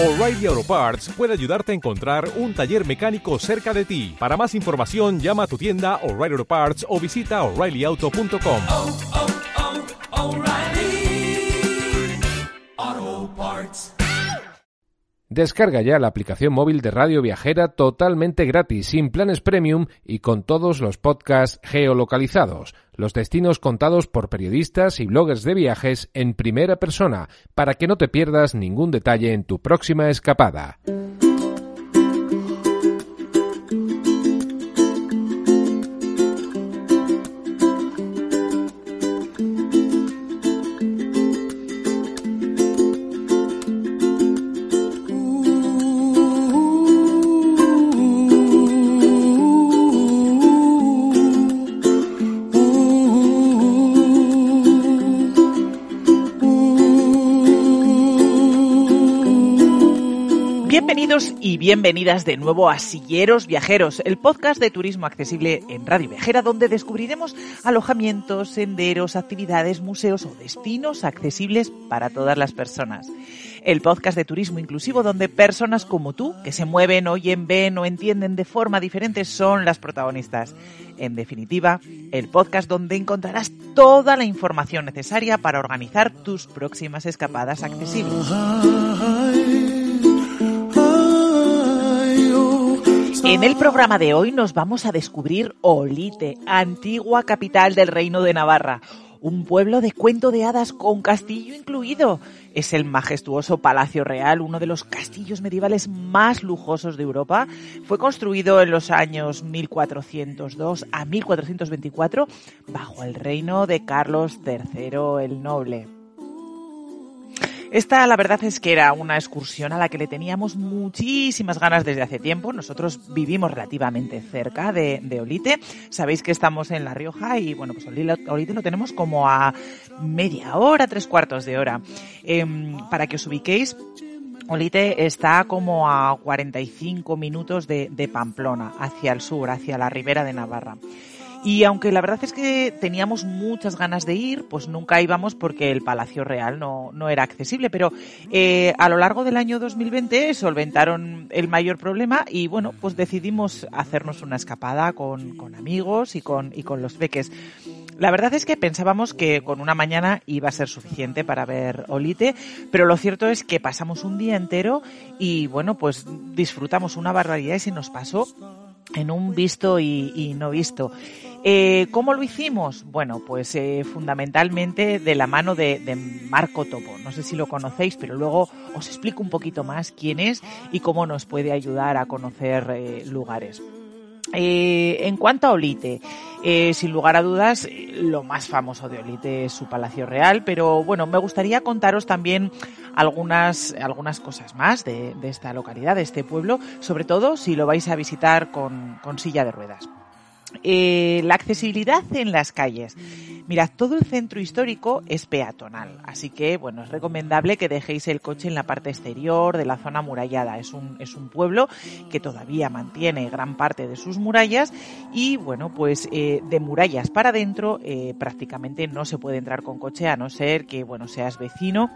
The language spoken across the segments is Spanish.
O'Reilly Auto Parts puede ayudarte a encontrar un taller mecánico cerca de ti. Para más información, llama a tu tienda O'Reilly Auto Parts o visita oreillyauto.com. oh, oh, Parts. Descarga ya la aplicación móvil de Radio Viajera totalmente gratis, sin planes premium y con todos los podcasts geolocalizados, los destinos contados por periodistas y bloggers de viajes en primera persona, para que no te pierdas ningún detalle en tu próxima escapada. Bienvenidos y bienvenidas de nuevo a Silleros Viajeros, el podcast de turismo accesible en Radio Viajera, donde descubriremos alojamientos, senderos, actividades, museos o destinos accesibles para todas las personas. El podcast de turismo inclusivo donde personas como tú, que se mueven, oyen, ven o entienden de forma diferente, son las protagonistas. En definitiva, el podcast donde encontrarás toda la información necesaria para organizar tus próximas escapadas accesibles. En el programa de hoy nos vamos a descubrir Olite, antigua capital del Reino de Navarra. Un pueblo de cuento de hadas con castillo incluido. Es el majestuoso Palacio Real, uno de los castillos medievales más lujosos de Europa. Fue construido en los años 1402 a 1424 bajo el reino de Carlos III el Noble. Esta, la verdad es que era una excursión a la que le teníamos muchísimas ganas desde hace tiempo. Nosotros vivimos relativamente cerca de, Olite. Sabéis que estamos en La Rioja y, bueno, pues Olite lo tenemos como a media hora, tres cuartos de hora. Eh, para que os ubiquéis, Olite está como a 45 minutos de, de Pamplona, hacia el sur, hacia la ribera de Navarra. Y aunque la verdad es que teníamos muchas ganas de ir, pues nunca íbamos porque el Palacio Real no, no era accesible. Pero eh, a lo largo del año 2020 solventaron el mayor problema y bueno, pues decidimos hacernos una escapada con, con amigos y con, y con los peques. La verdad es que pensábamos que con una mañana iba a ser suficiente para ver Olite, pero lo cierto es que pasamos un día entero y bueno, pues disfrutamos una barbaridad y se nos pasó en un visto y no visto. Eh, ¿Cómo lo hicimos? Bueno, pues eh, fundamentalmente de la mano de, Marco Topo. No sé si lo conocéis, pero luego os explico un poquito más quién es y cómo nos puede ayudar a conocer eh, lugares. En cuanto a Olite, sin lugar a dudas, lo más famoso de Olite es su Palacio Real, pero bueno, me gustaría contaros también algunas, algunas cosas más de, esta localidad, de este pueblo, sobre todo si lo vais a visitar con silla de ruedas. Eh, la accesibilidad en las calles. Mirad, todo el centro histórico es peatonal, así que bueno, es recomendable que dejéis el coche en la parte exterior de la zona murallada. Es un, es un pueblo que todavía mantiene gran parte de sus murallas y bueno, pues eh, de murallas para adentro eh, prácticamente no se puede entrar con coche a no ser que bueno seas vecino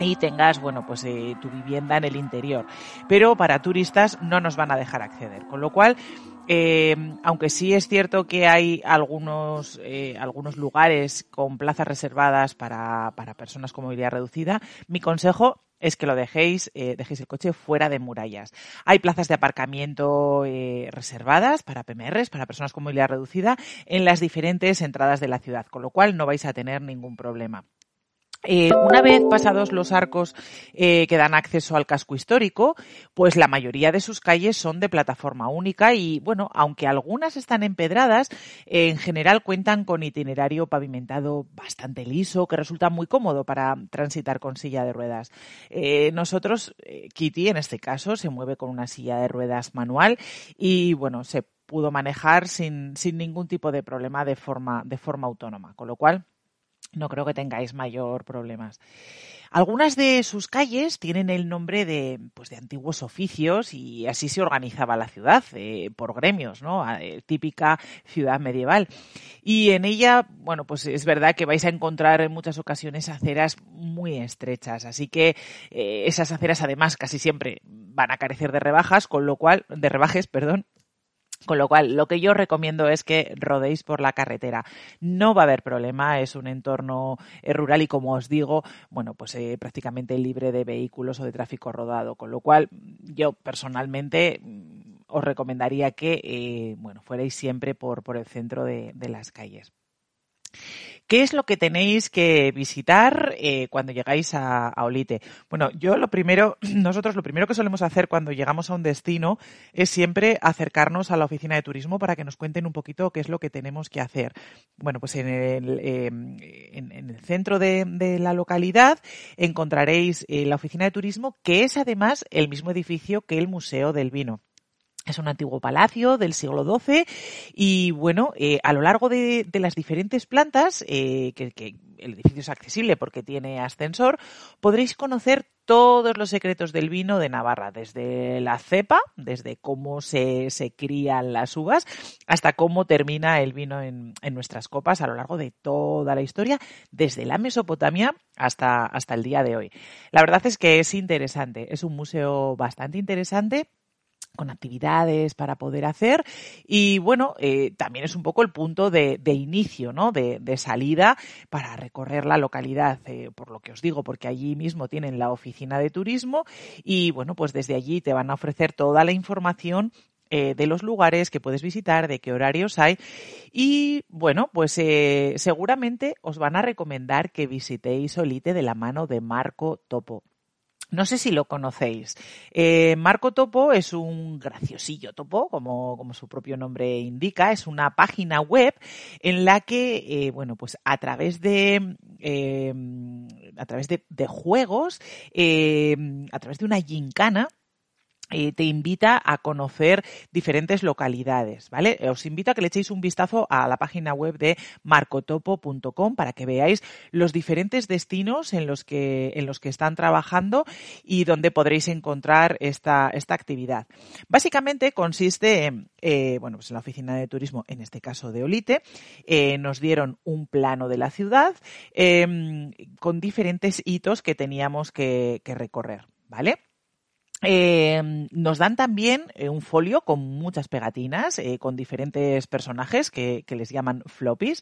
y tengas, bueno, pues eh, tu vivienda en el interior. Pero para turistas no nos van a dejar acceder. Con lo cual, eh, aunque sí es cierto que hay algunos, eh, algunos lugares con plazas reservadas para, para personas con movilidad reducida, mi consejo es que lo dejéis, eh, dejéis el coche fuera de murallas. Hay plazas de aparcamiento eh, reservadas para PMRs, para personas con movilidad reducida, en las diferentes entradas de la ciudad, con lo cual no vais a tener ningún problema. Eh, una vez pasados los arcos eh, que dan acceso al casco histórico, pues la mayoría de sus calles son de plataforma única y, bueno, aunque algunas están empedradas, en general cuentan con itinerario pavimentado bastante liso, que resulta muy cómodo para transitar con silla de ruedas. Eh, nosotros, Kitty en este caso, se mueve con una silla de ruedas manual y, bueno, se pudo manejar sin, sin ningún tipo de problema de forma, de forma autónoma, con lo cual no creo que tengáis mayor problemas. Algunas de sus calles tienen el nombre de, pues, de antiguos oficios y así se organizaba la ciudad, eh, por gremios, ¿no? Eh, típica ciudad medieval. Y en ella, bueno, pues es verdad que vais a encontrar en muchas ocasiones aceras muy estrechas, así que eh, esas aceras además casi siempre van a carecer de rebajas, con lo cual, de rebajes, perdón, con lo cual, lo que yo recomiendo es que rodéis por la carretera. No va a haber problema, es un entorno eh, rural y como os digo, bueno, pues eh, prácticamente libre de vehículos o de tráfico rodado. Con lo cual, yo personalmente mm, os recomendaría que, eh, bueno, fuerais siempre por, por el centro de, de las calles. ¿Qué es lo que tenéis que visitar eh, cuando llegáis a, Olite? Bueno, yo lo primero, nosotros lo primero que solemos hacer cuando llegamos a un destino es siempre acercarnos a la oficina de turismo para que nos cuenten un poquito qué es lo que tenemos que hacer. Bueno, pues en el, eh, en, el centro de, de, la localidad encontraréis eh, la oficina de turismo, que es además el mismo edificio que el Museo del Vino. Es un antiguo palacio del siglo XII y bueno, eh, a lo largo de, las diferentes plantas, eh, que, que, el edificio es accesible porque tiene ascensor, podréis conocer todos los secretos del vino de Navarra, desde la cepa, desde cómo se, se crían las uvas, hasta cómo termina el vino en, en, nuestras copas a lo largo de toda la historia, desde la Mesopotamia hasta, hasta el día de hoy. La verdad es que es interesante, es un museo bastante interesante con actividades para poder hacer y bueno, eh, también es un poco el punto de, inicio, ¿no? De, salida para recorrer la localidad, eh, por lo que os digo, porque allí mismo tienen la oficina de turismo y bueno, pues desde allí te van a ofrecer toda la información eh, de los lugares que puedes visitar, de qué horarios hay y bueno, pues seguramente os van a recomendar que visitéis Olite de la mano de Marco Topo. No sé si lo conocéis. Eh, Marco Topo es un graciosillo topo, como, como, su propio nombre indica. Es una página web en la que, eh, bueno, pues a través de, eh, a través de, de juegos, a través de una gincana, te invita a conocer diferentes localidades, ¿vale? Os invito a que le echéis un vistazo a la página web de marcotopo.com para que veáis los diferentes destinos en los que, en los que están trabajando y donde podréis encontrar esta, esta actividad. Básicamente consiste en, eh, bueno, pues en la oficina de turismo, en este caso de Olite, eh, nos dieron un plano de la ciudad eh, con diferentes hitos que teníamos que, que recorrer, ¿vale? Eh, nos dan también eh, un folio con muchas pegatinas, eh, con diferentes personajes que, les llaman floppies,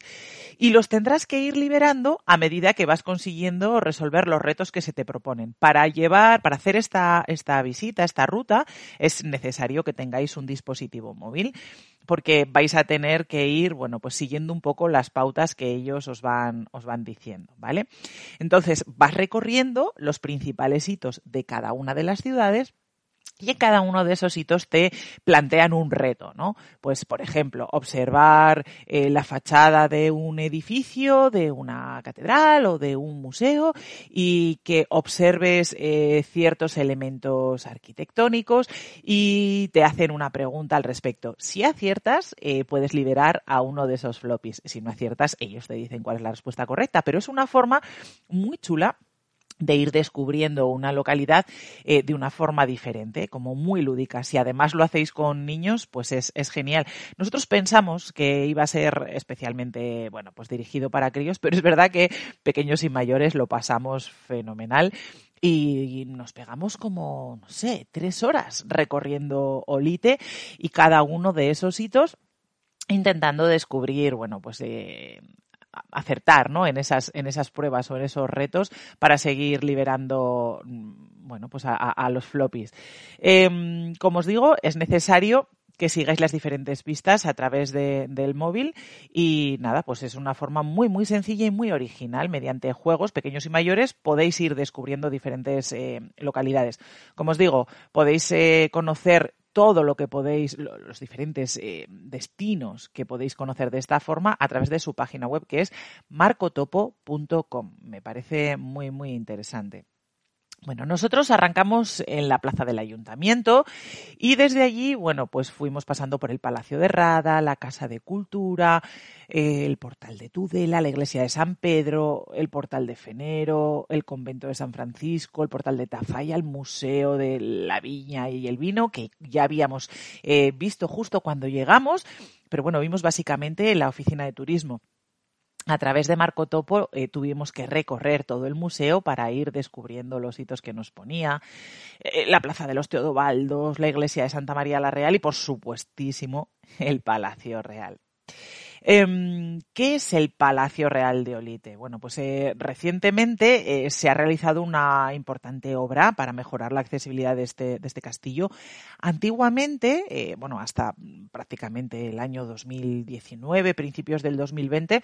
y los tendrás que ir liberando a medida que vas consiguiendo resolver los retos que se te proponen. Para llevar, para hacer esta, esta visita, esta ruta, es necesario que tengáis un dispositivo móvil porque vais a tener que ir, bueno, pues siguiendo un poco las pautas que ellos os van, os van diciendo, ¿vale? Entonces, vas recorriendo los principales hitos de cada una de las ciudades y en cada uno de esos hitos te plantean un reto, ¿no? Pues, por ejemplo, observar eh, la fachada de un edificio, de una catedral o de un museo y que observes eh, ciertos elementos arquitectónicos y te hacen una pregunta al respecto. Si aciertas, eh, puedes liberar a uno de esos floppies. Si no aciertas, ellos te dicen cuál es la respuesta correcta, pero es una forma muy chula de ir descubriendo una localidad eh, de una forma diferente, como muy lúdica. Si además lo hacéis con niños, pues es, es, genial. Nosotros pensamos que iba a ser especialmente, bueno, pues dirigido para críos, pero es verdad que pequeños y mayores lo pasamos fenomenal. Y nos pegamos como, no sé, tres horas recorriendo Olite y cada uno de esos hitos intentando descubrir, bueno, pues eh, acertar ¿no? en, esas, en esas pruebas o en esos retos para seguir liberando bueno, pues a, los floppies. Eh, como os digo, es necesario que sigáis las diferentes pistas a través de, del móvil y nada, pues es una forma muy muy sencilla y muy original. Mediante juegos pequeños y mayores podéis ir descubriendo diferentes eh, localidades. Como os digo, podéis eh, conocer todo lo que podéis, los diferentes eh, destinos que podéis conocer de esta forma a través de su página web que es marcotopo.com. Me parece muy, muy interesante. Bueno, nosotros arrancamos en la plaza del ayuntamiento y desde allí, bueno, pues fuimos pasando por el Palacio de Rada, la Casa de Cultura, eh, el Portal de Tudela, la Iglesia de San Pedro, el Portal de Fenero, el Convento de San Francisco, el Portal de Tafalla, el Museo de la Viña y el Vino, que ya habíamos eh, visto justo cuando llegamos, pero bueno, vimos básicamente la oficina de turismo a través de Marco Topo eh, tuvimos que recorrer todo el museo para ir descubriendo los hitos que nos ponía, eh, la Plaza de los Teodobaldos, la iglesia de Santa María la Real y, por supuestísimo, el Palacio Real. Em, ¿Qué es el Palacio Real de Olite? Bueno, pues eh, recientemente se ha realizado una importante obra para mejorar la accesibilidad de este, de este castillo. Antiguamente, bueno, hasta prácticamente el año 2019, principios del 2020,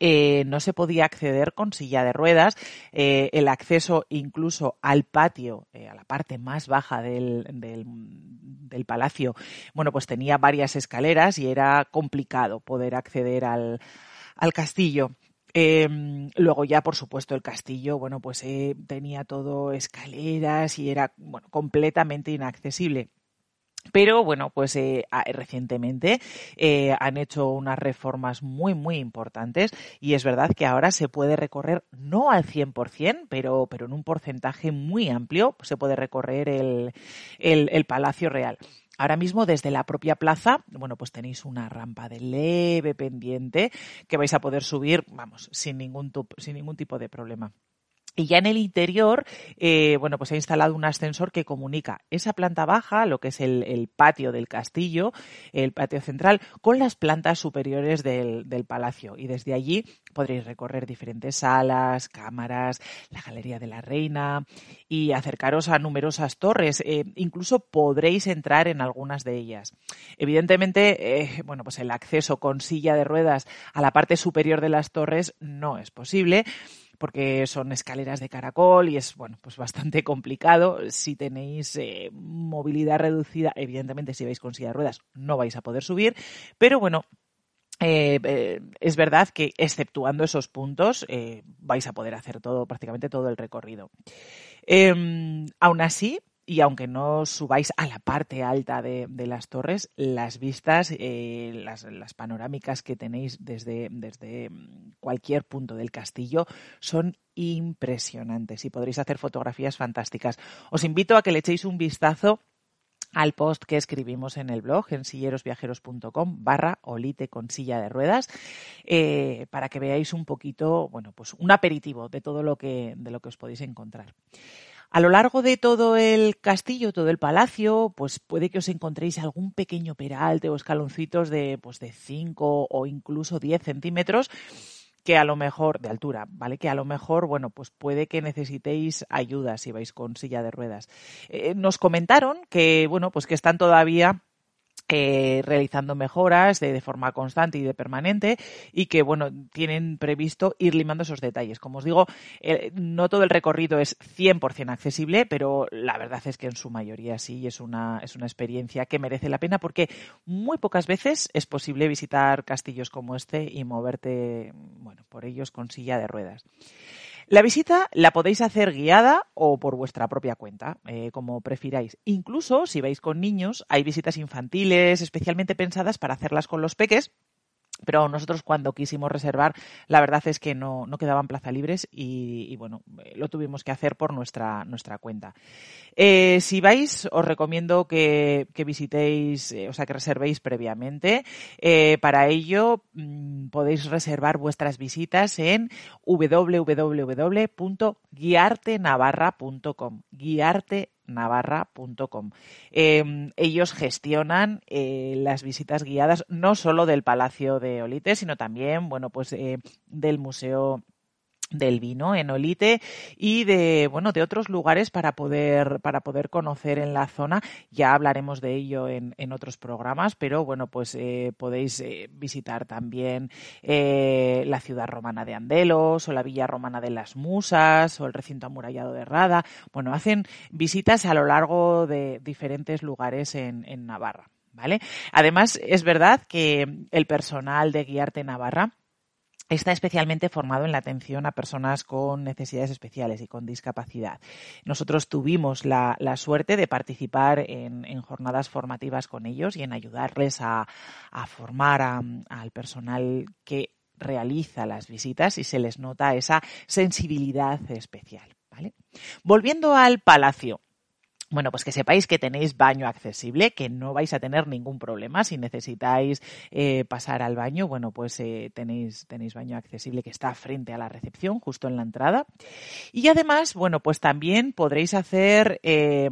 eh, no se podía acceder con silla de ruedas. Eh, el acceso incluso al patio, eh, a la parte más baja del, del, palacio, bueno, pues tenía varias escaleras y era complicado poder acceder al, al castillo. Em, luego ya, por supuesto, el castillo, bueno, pues tenía todo escaleras y era bueno, completamente inaccesible. Pero bueno, pues eh, recientemente eh, han hecho unas reformas muy, muy importantes y es verdad que ahora se puede recorrer, no al 100%, pero, pero en un porcentaje muy amplio, se puede recorrer el, el, Palacio Real. Ahora mismo desde la propia plaza, bueno, pues tenéis una rampa de leve pendiente que vais a poder subir, vamos, sin ningún, sin ningún tipo de problema. Y ya en el interior, eh, bueno, pues ha instalado un ascensor que comunica esa planta baja, lo que es el, patio del castillo, el patio central, con las plantas superiores del, palacio. Y desde allí podréis recorrer diferentes salas, cámaras, la Galería de la Reina y acercaros a numerosas torres. Eh, incluso podréis entrar en algunas de ellas. Evidentemente, eh, bueno, pues el acceso con silla de ruedas a la parte superior de las torres no es posible porque son escaleras de caracol y es bueno pues bastante complicado. Si tenéis eh, movilidad reducida, evidentemente si vais con silla de ruedas no vais a poder subir, pero bueno, eh, eh, es verdad que exceptuando esos puntos vais a poder hacer todo, prácticamente todo el recorrido. Em, aún así, y aunque no subáis a la parte alta de, las torres, las vistas, eh, las, panorámicas que tenéis desde, desde cualquier punto del castillo son impresionantes y podréis hacer fotografías fantásticas. Os invito a que le echéis un vistazo al post que escribimos en el blog en sillerosviajeros.com barra olite con silla de ruedas eh, para que veáis un poquito, bueno, pues un aperitivo de todo lo que, de lo que os podéis encontrar. A lo largo de todo el castillo, todo el palacio, pues puede que os encontréis algún pequeño peralte o escaloncitos de, pues de 5 o incluso 10 centímetros que a lo mejor, de altura, ¿vale? Que a lo mejor, bueno, pues puede que necesitéis ayuda si vais con silla de ruedas. Eh, nos comentaron que, bueno, pues que están todavía eh, realizando mejoras de, forma constante y de permanente y que, bueno, tienen previsto ir limando esos detalles. Como os digo, no todo el recorrido es 100% accesible, pero la verdad es que en su mayoría sí es una, es una experiencia que merece la pena porque muy pocas veces es posible visitar castillos como este y moverte, bueno, por ellos con silla de ruedas. La visita la podéis hacer guiada o por vuestra propia cuenta, eh, como prefiráis. Incluso si vais con niños, hay visitas infantiles especialmente pensadas para hacerlas con los peques pero nosotros cuando quisimos reservar, la verdad es que no, no quedaban plazas libres y, bueno, lo tuvimos que hacer por nuestra, nuestra cuenta. Eh, si vais, os recomiendo que, visitéis, eh, o sea, que reservéis previamente. Eh, para ello, mm, podéis reservar vuestras visitas en www.guiartenavarra.com. Guiarte navarra.com. Em, ellos gestionan eh, las visitas guiadas no solo del Palacio de Olite, sino también, bueno, pues eh, del Museo del vino en Olite y de bueno de otros lugares para poder para poder conocer en la zona. Ya hablaremos de ello en, en otros programas pero bueno pues eh, podéis eh, visitar también eh, la ciudad romana de Andelos o la villa romana de las Musas o el recinto amurallado de Rada bueno hacen visitas a lo largo de diferentes lugares en, en Navarra vale además es verdad que el personal de Guiarte Navarra está especialmente formado en la atención a personas con necesidades especiales y con discapacidad. Nosotros tuvimos la, suerte de participar en, jornadas formativas con ellos y en ayudarles a, formar al personal que realiza las visitas y se les nota esa sensibilidad especial. Volviendo al palacio. Bueno, pues que sepáis que tenéis baño accesible, que no vais a tener ningún problema si necesitáis eh, pasar al baño. Bueno, pues eh, tenéis, tenéis baño accesible que está frente a la recepción, justo en la entrada. Y además, bueno, pues también podréis hacer, eh,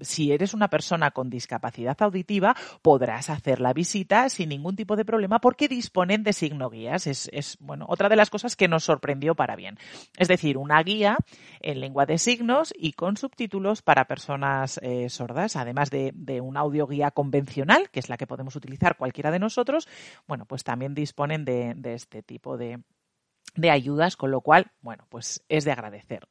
si eres una persona con discapacidad auditiva, podrás hacer la visita sin ningún tipo de problema porque disponen de signo guías. Es, es bueno, otra de las cosas que nos sorprendió para bien. Es decir, una guía en lengua de signos y con subtítulos para personas eh, sordas, además de, de un audio guía convencional, que es la que podemos utilizar cualquiera de nosotros, bueno, pues también disponen de, de este tipo de, de ayudas, con lo cual, bueno, pues es de agradecer.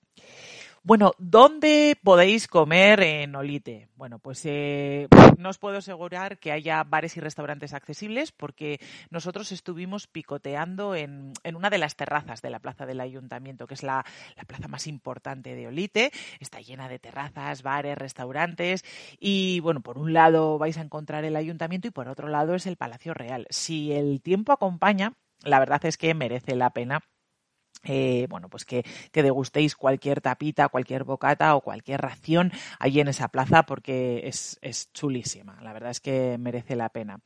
Bueno, ¿dónde podéis comer en Olite? Bueno, pues eh, no os puedo asegurar que haya bares y restaurantes accesibles porque nosotros estuvimos picoteando en, en una de las terrazas de la plaza del ayuntamiento, que es la, la, plaza más importante de Olite. Está llena de terrazas, bares, restaurantes y bueno, por un lado vais a encontrar el ayuntamiento y por otro lado es el Palacio Real. Si el tiempo acompaña, la verdad es que merece la pena eh, bueno, pues que, degustéis cualquier tapita, cualquier bocata o cualquier ración allí en esa plaza porque es, es chulísima. La verdad es que merece la pena.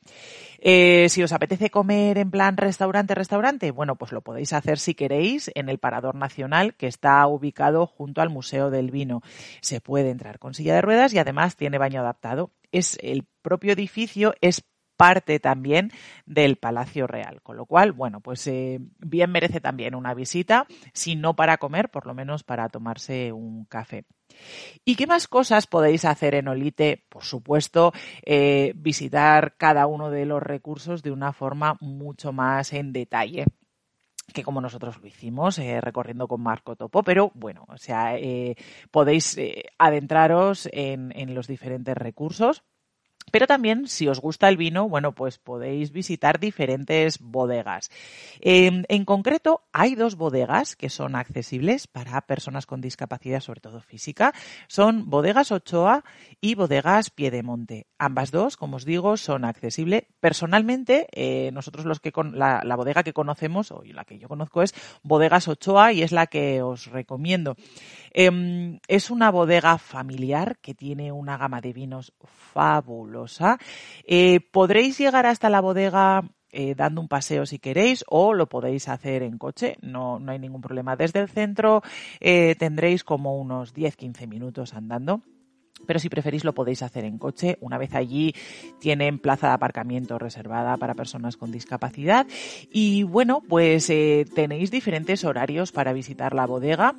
Eh, si os apetece comer en plan restaurante, restaurante, bueno, pues lo podéis hacer si queréis en el Parador Nacional que está ubicado junto al Museo del Vino. Se puede entrar con silla de ruedas y además tiene baño adaptado. Es el propio edificio, es parte también del Palacio Real. Con lo cual, bueno, pues eh, bien merece también una visita, si no para comer, por lo menos para tomarse un café. ¿Y qué más cosas podéis hacer en Olite? Por supuesto, eh, visitar cada uno de los recursos de una forma mucho más en detalle que como nosotros lo hicimos, eh, recorriendo con Marco Topo, pero bueno, o sea, podéis adentraros en, en los diferentes recursos. Pero también, si os gusta el vino, bueno, pues podéis visitar diferentes bodegas. Eh, en concreto, hay dos bodegas que son accesibles para personas con discapacidad, sobre todo física. Son bodegas Ochoa y bodegas Piedemonte. Ambas dos, como os digo, son accesibles. Personalmente, eh, nosotros los que la, bodega que conocemos, o la que yo conozco, es bodegas Ochoa y es la que os recomiendo. Eh, es una bodega familiar que tiene una gama de vinos fabulosa eh, podréis llegar hasta la bodega eh, dando un paseo si queréis o lo podéis hacer en coche, no, no hay ningún problema. Desde el centro eh, tendréis como unos 10-15 minutos andando pero si preferís lo podéis hacer en coche. Una vez allí tienen plaza de aparcamiento reservada para personas con discapacidad y bueno, pues eh, tenéis diferentes horarios para visitar la bodega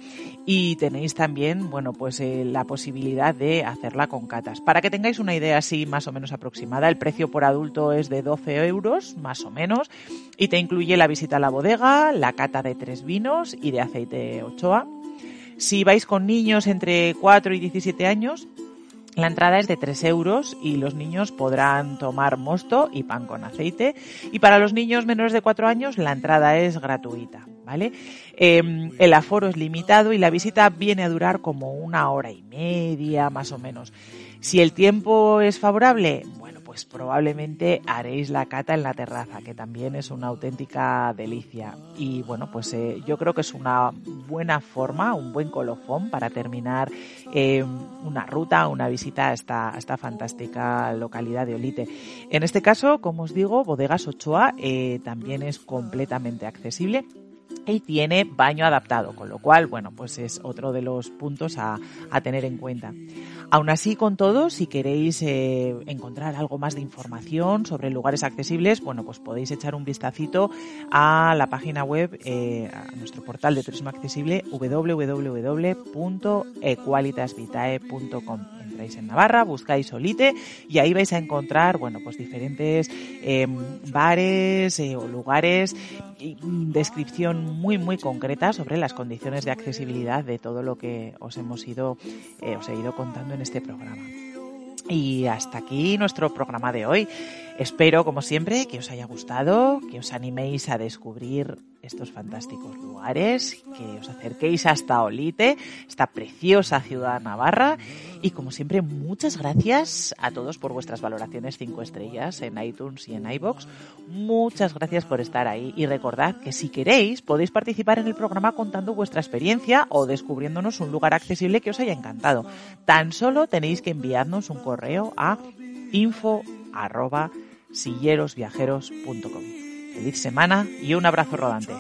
y tenéis también, bueno, pues eh, la posibilidad de hacerla con catas. Para que tengáis una idea así más o menos aproximada, el precio por adulto es de 12 euros, más o menos, y te incluye la visita a la bodega, la cata de tres vinos y de aceite Ochoa. Si vais con niños entre 4 y 17 años, la entrada es de 3 euros y los niños podrán tomar mosto y pan con aceite. Y para los niños menores de 4 años la entrada es gratuita, ¿vale? Eh, el aforo es limitado y la visita viene a durar como una hora y media, más o menos. Si el tiempo es favorable, bueno, pues probablemente haréis la cata en la terraza, que también es una auténtica delicia. Y bueno, pues eh, yo creo que es una buena forma, un buen colofón para terminar eh, una ruta, una visita a esta, esta fantástica localidad de Olite. En este caso, como os digo, Bodegas Ochoa eh, también es completamente accesible y tiene baño adaptado, con lo cual, bueno, pues es otro de los puntos a, tener en cuenta. Aún así, con todo, si queréis eh, encontrar algo más de información sobre lugares accesibles, bueno, pues podéis echar un vistacito a la página web, eh, a nuestro portal de turismo accesible www.equalitasvitae.com en Navarra, buscáis Olite y ahí vais a encontrar, bueno, pues diferentes eh, bares eh, o lugares y descripción muy muy concreta sobre las condiciones de accesibilidad de todo lo que os hemos ido eh, os he ido contando en este programa. Y hasta aquí nuestro programa de hoy. Espero, como siempre, que os haya gustado, que os animéis a descubrir estos fantásticos lugares, que os acerquéis hasta Olite, esta preciosa ciudad navarra. Y como siempre, muchas gracias a todos por vuestras valoraciones 5 estrellas en iTunes y en iBox. Muchas gracias por estar ahí. Y recordad que si queréis, podéis participar en el programa contando vuestra experiencia o descubriéndonos un lugar accesible que os haya encantado. Tan solo tenéis que enviarnos un correo a info arroba sillerosviajeros.com. Feliz semana y un abrazo rodante.